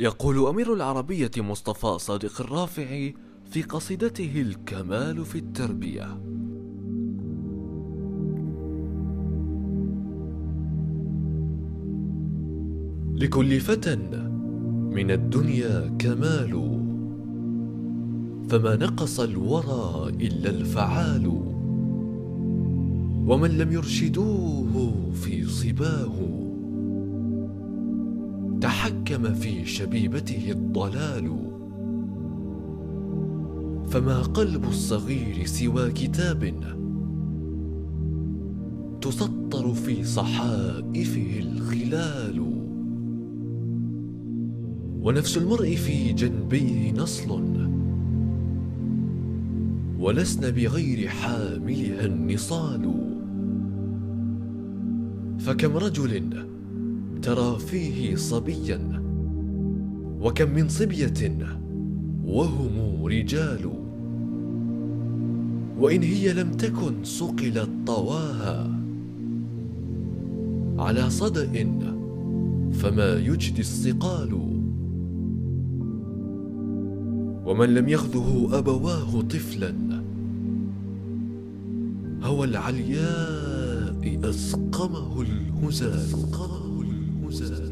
يقول أمير العربية مصطفى صادق الرافعي في قصيدته الكمال في التربية. لكل فتى من الدنيا كمال فما نقص الورى إلا الفعال ومن لم يرشدوه في صباه. تحكم في شبيبته الضلال. فما قلب الصغير سوى كتاب تسطر في صحائفه الخلال. ونفس المرء في جنبيه نصل. ولسن بغير حاملها النصال. فكم رجل ترى فيه صبيا. وكم من صبية وهم رجال. وإن هي لم تكن صقلت طواها. على صدأ فما يجدي الصقال ومن لم يغذه أبواه طفلا. هوى العلياء أسقمه الهزال Moses.